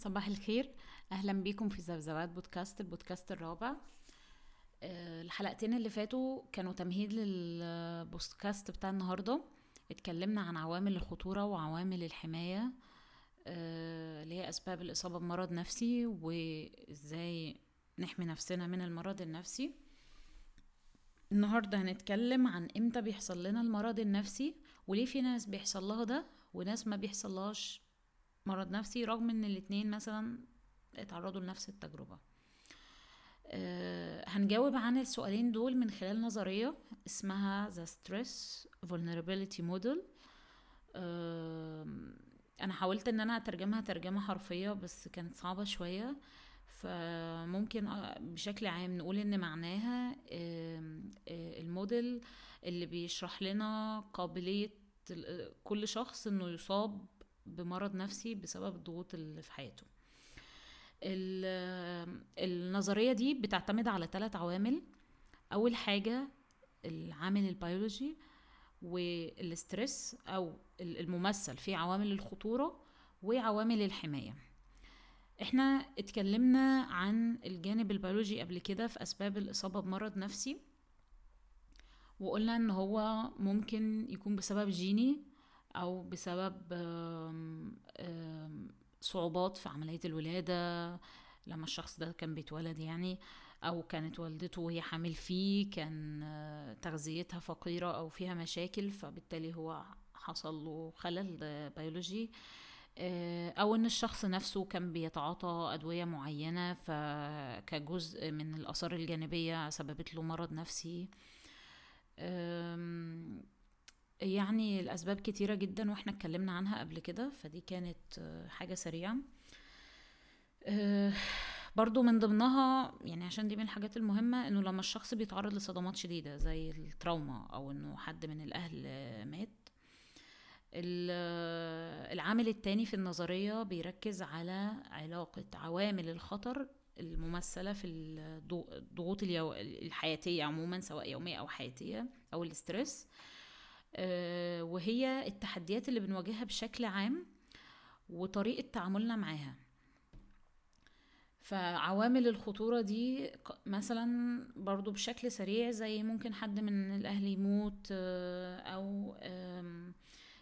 صباح الخير. أهلا بيكم في زبزبات بودكاست البودكاست الرابع. آه، الحلقتين اللي فاتوا كانوا تمهيد للبودكاست بتاع النهارده. اتكلمنا عن عوامل الخطورة وعوامل الحماية آه، اللي هي أسباب الإصابة بمرض نفسي وإزاي نحمي نفسنا من المرض النفسي. النهارده هنتكلم عن إمتى بيحصل لنا المرض النفسي وليه في ناس بيحصل لها ده وناس ما بيحصلهاش. مرض نفسي رغم إن الاتنين مثلا اتعرضوا لنفس التجربة. أه هنجاوب عن السؤالين دول من خلال نظرية اسمها The Stress Vulnerability Model. أه أنا حاولت إن أنا أترجمها ترجمة حرفية بس كانت صعبة شوية. فممكن بشكل عام نقول إن معناها الموديل اللي بيشرح لنا قابلية كل شخص إنه يصاب بمرض نفسي بسبب الضغوط اللي في حياته. النظرية دي بتعتمد على ثلاث عوامل. أول حاجة العامل البيولوجي وال stress أو الممثل في عوامل الخطورة وعوامل الحماية. إحنا اتكلمنا عن الجانب البيولوجي قبل كده في أسباب الإصابة بمرض نفسي وقلنا إن هو ممكن يكون بسبب جيني أو بسبب صعوبات في عملية الولادة لما الشخص ده كان بيتولد يعني أو كانت والدته وهي حامل فيه كان آه، تغذيتها فقيرة أو فيها مشاكل فبالتالي هو حصل له خلل بيولوجي آه، أو إن الشخص نفسه كان بيتعاطى أدوية معينة فكجزء من الآثار الجانبية سببت له مرض نفسي. يعني الأسباب كتيرة جدا وإحنا اتكلمنا عنها قبل كده فدي كانت آه، حاجة سريعة. آه، برضو من ضمنها يعني عشان دي من الحاجات المهمة إنه لما الشخص بيتعرض لصدمات شديدة زي التراوما أو إنه حد من الأهل مات العامل التاني في النظرية بيركز على علاقة عوامل الخطر الممثلة في الضغوط الحياتية عموما سواء يومية أو حياتية أو الاسترس آه، وهي التحديات اللي بنواجهها بشكل عام وطريقة تعاملنا معاها. فعوامل الخطورة دي مثلا برضو بشكل سريع زي ممكن حد من الأهل يموت آه، أو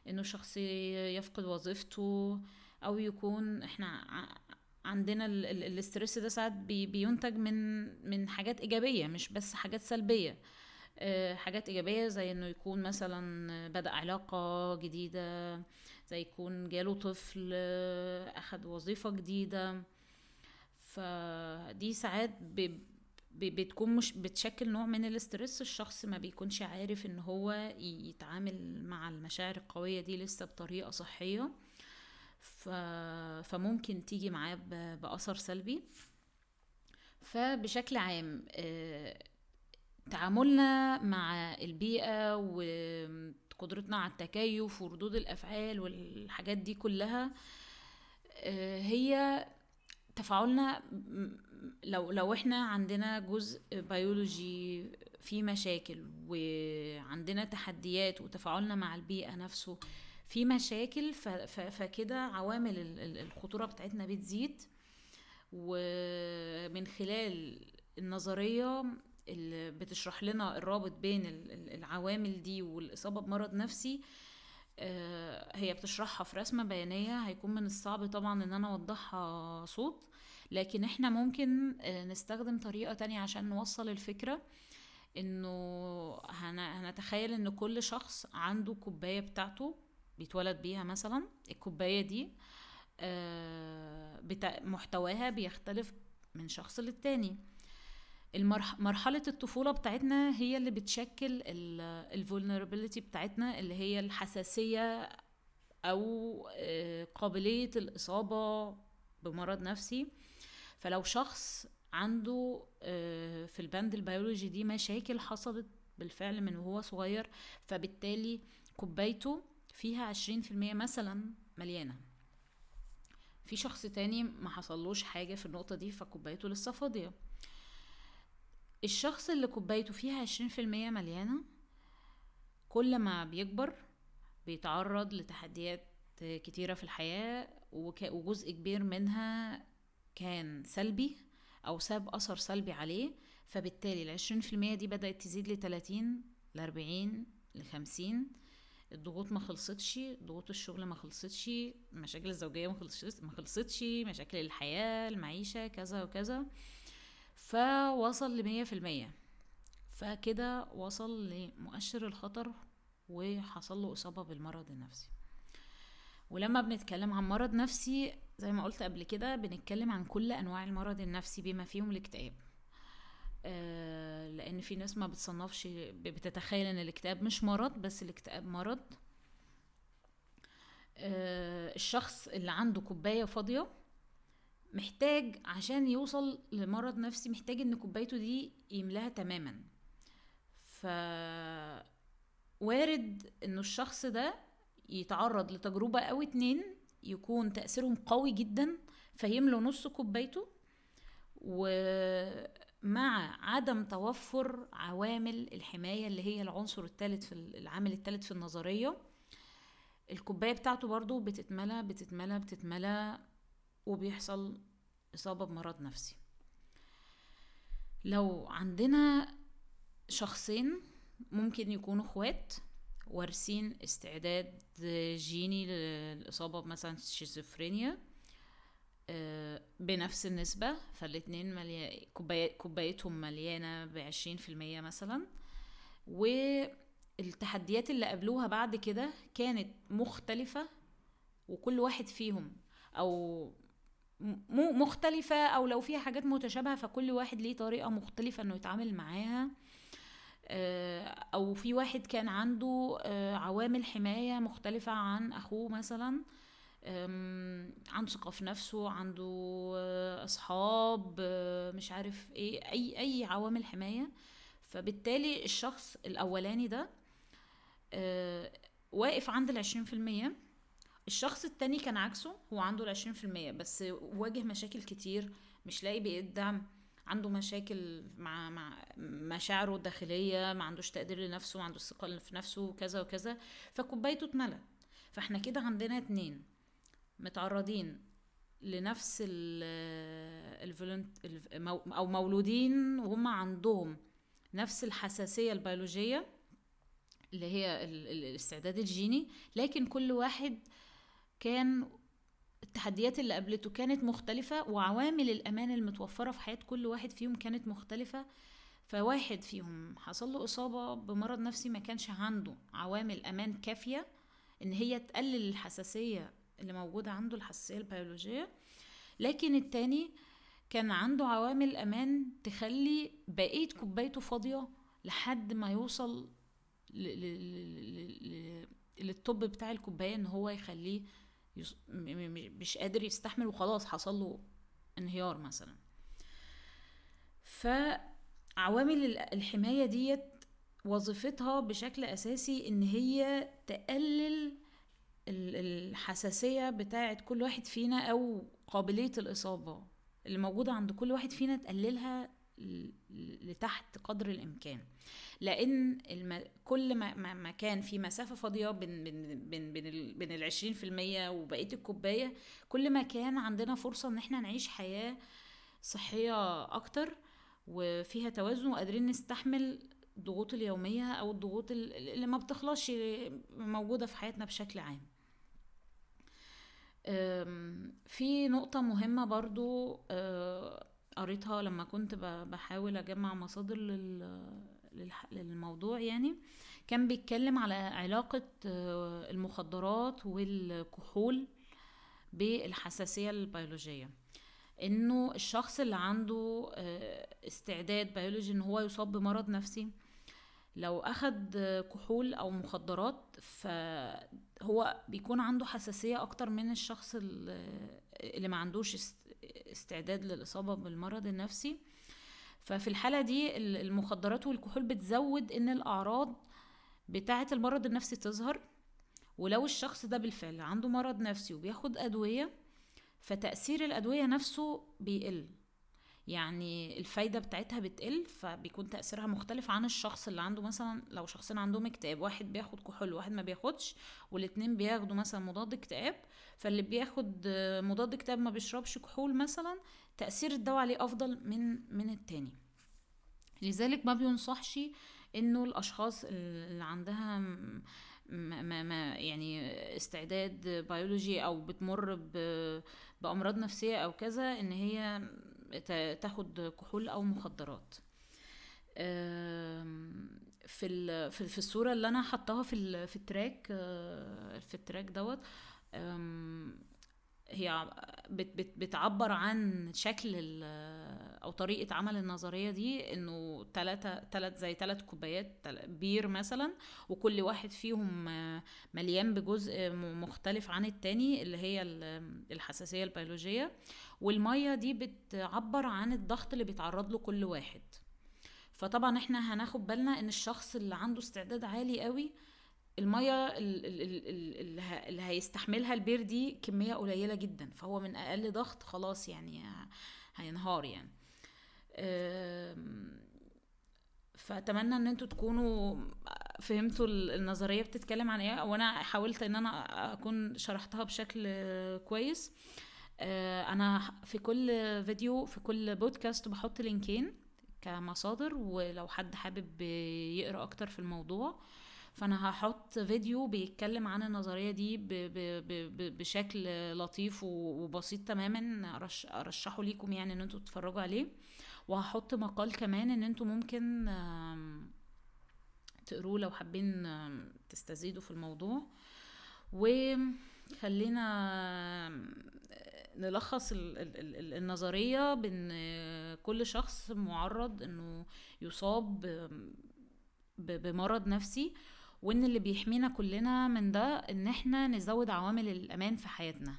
إنه شخص يفقد وظيفته أو يكون إحنا عندنا الاسترس ده ساعات بينتج من من حاجات إيجابية مش بس حاجات سلبية. آه، حاجات إيجابية زي إنه يكون مثلا بدأ علاقة جديدة زي يكون جاله طفل أخد وظيفة جديدة. فدي ساعات بتكون مش بتشكل نوع من الاسترس. الشخص ما بيكونش عارف إن هو يتعامل مع المشاعر القوية دي لسه بطريقة صحية. ف... فممكن تيجي معاه بأثر سلبي. فبشكل عام آه، تعاملنا مع البيئة وقدرتنا على التكيف وردود الأفعال والحاجات دي كلها آه، هي تفاعلنا لو لو إحنا عندنا جزء بيولوجي فيه مشاكل وعندنا تحديات وتفاعلنا مع البيئة نفسه في مشاكل فكده عوامل الخطورة بتاعتنا بتزيد. ومن خلال النظرية اللي بتشرح لنا الرابط بين العوامل دي والإصابة بمرض نفسي آه، هي بتشرحها في رسمة بيانية هيكون من الصعب طبعا إن أنا أوضحها صوت لكن إحنا ممكن آه، نستخدم طريقة تانية عشان نوصل الفكرة إنه هنتخيل إن كل شخص عنده كوباية بتاعته بيتولد بيها مثلا الكوباية دي آه، محتواها بيختلف من شخص للتاني. مرحلة الطفولة بتاعتنا هي اللي بتشكل ال vulnerability بتاعتنا اللي هي الحساسية أو آه، قابلية الإصابة بمرض نفسي. فلو شخص عنده آه، في البند البيولوجي دي مشاكل حصلت بالفعل من وهو صغير فبالتالي كوبايته فيها عشرين في المية مثلا مليانة. في شخص تاني ما حصلوش حاجة في النقطة دي فكوبايته لسه فاضية. الشخص اللي كوبايته فيها عشرين في المية مليانة كل ما بيكبر بيتعرض لتحديات كتيرة في الحياة وجزء كبير منها كان سلبي أو ساب أثر سلبي عليه فبالتالي العشرين في المية دي بدأت تزيد لتلاتين لأربعين لخمسين الضغوط ما خلصتش ضغوط الشغل ما خلصتش المشاكل الزوجية ما خلصتش ما خلصتش مشاكل الحياة المعيشة كذا وكذا. فوصل لمية في المية. فكده وصل لمؤشر الخطر وحصل له إصابة بالمرض النفسي. ولما بنتكلم عن مرض نفسي زي ما قلت قبل كده بنتكلم عن كل أنواع المرض النفسي بما فيهم الاكتئاب. آه، لأن في ناس ما بتصنفش بتتخيل إن الاكتئاب مش مرض بس الاكتئاب مرض. آه، الشخص اللي عنده كوباية فاضية محتاج عشان يوصل لمرض نفسي محتاج إن كوبايته دي يملاها تماما. ف وارد انه الشخص ده يتعرض لتجربة أو اتنين يكون تأثيرهم قوي جدا فيملوا نص كوبايته ومع عدم توفر عوامل الحماية اللي هي العنصر الثالث في العامل الثالث في النظرية الكوباية بتاعته برضو بتتملى بتتملى بتتملى وبيحصل إصابة بمرض نفسي لو عندنا شخصين ممكن يكونوا إخوات وارثين استعداد جيني للإصابة بمثلا شيزوفرينيا آه، بنفس النسبة فالاتنين. كوباي... كوبايتهم مليانة بعشرين في المية مثلا والتحديات اللي قابلوها بعد كده كانت مختلفة وكل واحد فيهم أو مو مختلفة أو لو فيها حاجات متشابهة فكل واحد ليه طريقة مختلفة إنه يتعامل معاها. آه، أو في واحد كان عنده آه، عوامل حماية مختلفة عن أخوه مثلا. عنده ثقة في نفسه عنده آه، أصحاب مش عارف إيه أي أي عوامل حماية. فبالتالي الشخص الأولاني ده واقف عند العشرين في المية. الشخص التاني كان عكسه هو عنده العشرين في المية بس واجه مشاكل كتير مش لاقي بيقدم عنده مشاكل مع مع مشاعره الداخلية ما عندوش تقدير لنفسه ما عندوش ثقة في نفسه وكذا وكذا فكوبايته اتملت فاحنا كده عندنا اتنين متعرضين لنفس الفولنت أو مولودين وهم عندهم نفس الحساسية البيولوجية اللي هي الاستعداد الجيني لكن كل واحد كان التحديات اللي قابلته كانت مختلفة وعوامل الأمان المتوفرة في حياة كل واحد فيهم كانت مختلفة. فواحد فيهم حصل له إصابة بمرض نفسي ما كانش عنده عوامل أمان كافية إن هي تقلل الحساسية اللي موجودة عنده الحساسية البيولوجية. لكن التاني كان عنده عوامل أمان تخلي بقية كوبايته فاضية لحد ما يوصل للطب بتاع الكوباية إن هو يخليه مش قادر يستحمل وخلاص حصل له انهيار مثلا. فعوامل الحماية ديت وظيفتها بشكل أساسي إن هي تقلل الحساسية بتاعة كل واحد فينا أو قابلية الإصابة. اللي موجودة عند كل واحد فينا تقللها لتحت قدر الإمكان. لأن الم... كل ما, ما كان في مسافة فاضية بين بين بين بين, بين ال 20% وبقية الكوباية كل ما كان عندنا فرصة إن إحنا نعيش حياة صحية أكتر وفيها توازن وقادرين نستحمل الضغوط اليومية أو الضغوط اللي ما بتخلصش موجودة في حياتنا بشكل عام. في نقطة مهمة برضو آه، قريتها لما كنت بحاول أجمع مصادر للموضوع يعني كان بيتكلم على علاقة آه، المخدرات والكحول بالحساسية البيولوجية. إنه الشخص اللي عنده آه، استعداد بيولوجي إن هو يصاب بمرض نفسي لو أخد كحول أو مخدرات فهو بيكون عنده حساسية أكتر من الشخص اللي ما عندوش استعداد للإصابة بالمرض النفسي. ففي الحالة دي المخدرات والكحول بتزود إن الأعراض بتاعة المرض النفسي تظهر. ولو الشخص ده بالفعل عنده مرض نفسي وبياخد أدوية فتأثير الأدوية نفسه بيقل. يعني الفايدة بتاعتها بتقل فبيكون تأثيرها مختلف عن الشخص اللي عنده مثلا لو شخصين عندهم اكتئاب واحد بياخد كحول وواحد ما بياخدش والاتنين بياخدوا مثلا مضاد اكتئاب فاللي بياخد مضاد اكتئاب ما بيشربش كحول مثلا تأثير الدواء عليه أفضل من من التاني. لذلك ما بينصحش إنه الأشخاص اللي عندها ما ما يعني استعداد بيولوجي أو بتمر بأمراض نفسية أو كذا إن هي تاخد كحول أو مخدرات. في في الصورة اللي أنا حطاها في في التراك في التراك دوت هي بت بت بتعبر عن شكل أو طريقة عمل النظرية دي إنه ثلاثة ثلاث زي ثلاث كوبايات بير مثلا وكل واحد فيهم مليان بجزء مختلف عن التاني اللي هي الحساسية البيولوجية. والمية دي بتعبر عن الضغط اللي بيتعرض له كل واحد. فطبعا إحنا هناخد بالنا إن الشخص اللي عنده استعداد عالي قوي المية اللي هيستحملها البير دي كمية قليلة جدا فهو من أقل ضغط خلاص يعني هينهار يعني. فأتمنى إن أنتوا تكونوا فهمتوا النظرية بتتكلم عن إيه وأنا حاولت إن أنا أكون شرحتها بشكل كويس. أنا في كل فيديو في كل بودكاست بحط لينكين كمصادر ولو حد حابب يقرأ أكتر في الموضوع. فانا هحط فيديو بيتكلم عن النظرية دي ب ب ب بشكل لطيف وبسيط تماما أرشحه ليكم يعني إن أنتوا تتفرجوا عليه. وهحط مقال كمان إن أنتوا ممكن تقروه لو حابين تستزيدوا في الموضوع. وخلينا نلخص النظرية بإن كل شخص معرض إنه يصاب بمرض نفسي. وإن اللي بيحمينا كلنا من ده إن إحنا نزود عوامل الأمان في حياتنا.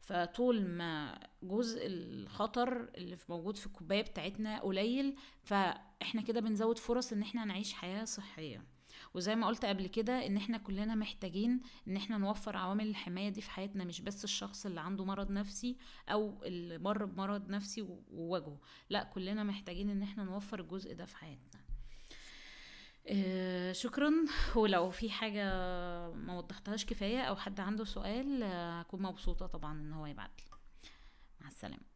فطول ما جزء الخطر اللي موجود في الكوباية بتاعتنا قليل فإحنا كده بنزود فرص إن إحنا نعيش حياة صحية. وزي ما قلت قبل كده إن إحنا كلنا محتاجين إن إحنا نوفر عوامل الحماية دي في حياتنا مش بس الشخص اللي عنده مرض نفسي أو اللي مر بمرض نفسي وواجهه لأ كلنا محتاجين إن إحنا نوفر الجزء ده في حياتنا. آه، شكرا. ولو في حاجة ما وضحتهاش كفاية أو حد عنده سؤال آه، مبسوطة طبعا إن هو يبعتلي. مع السلامة.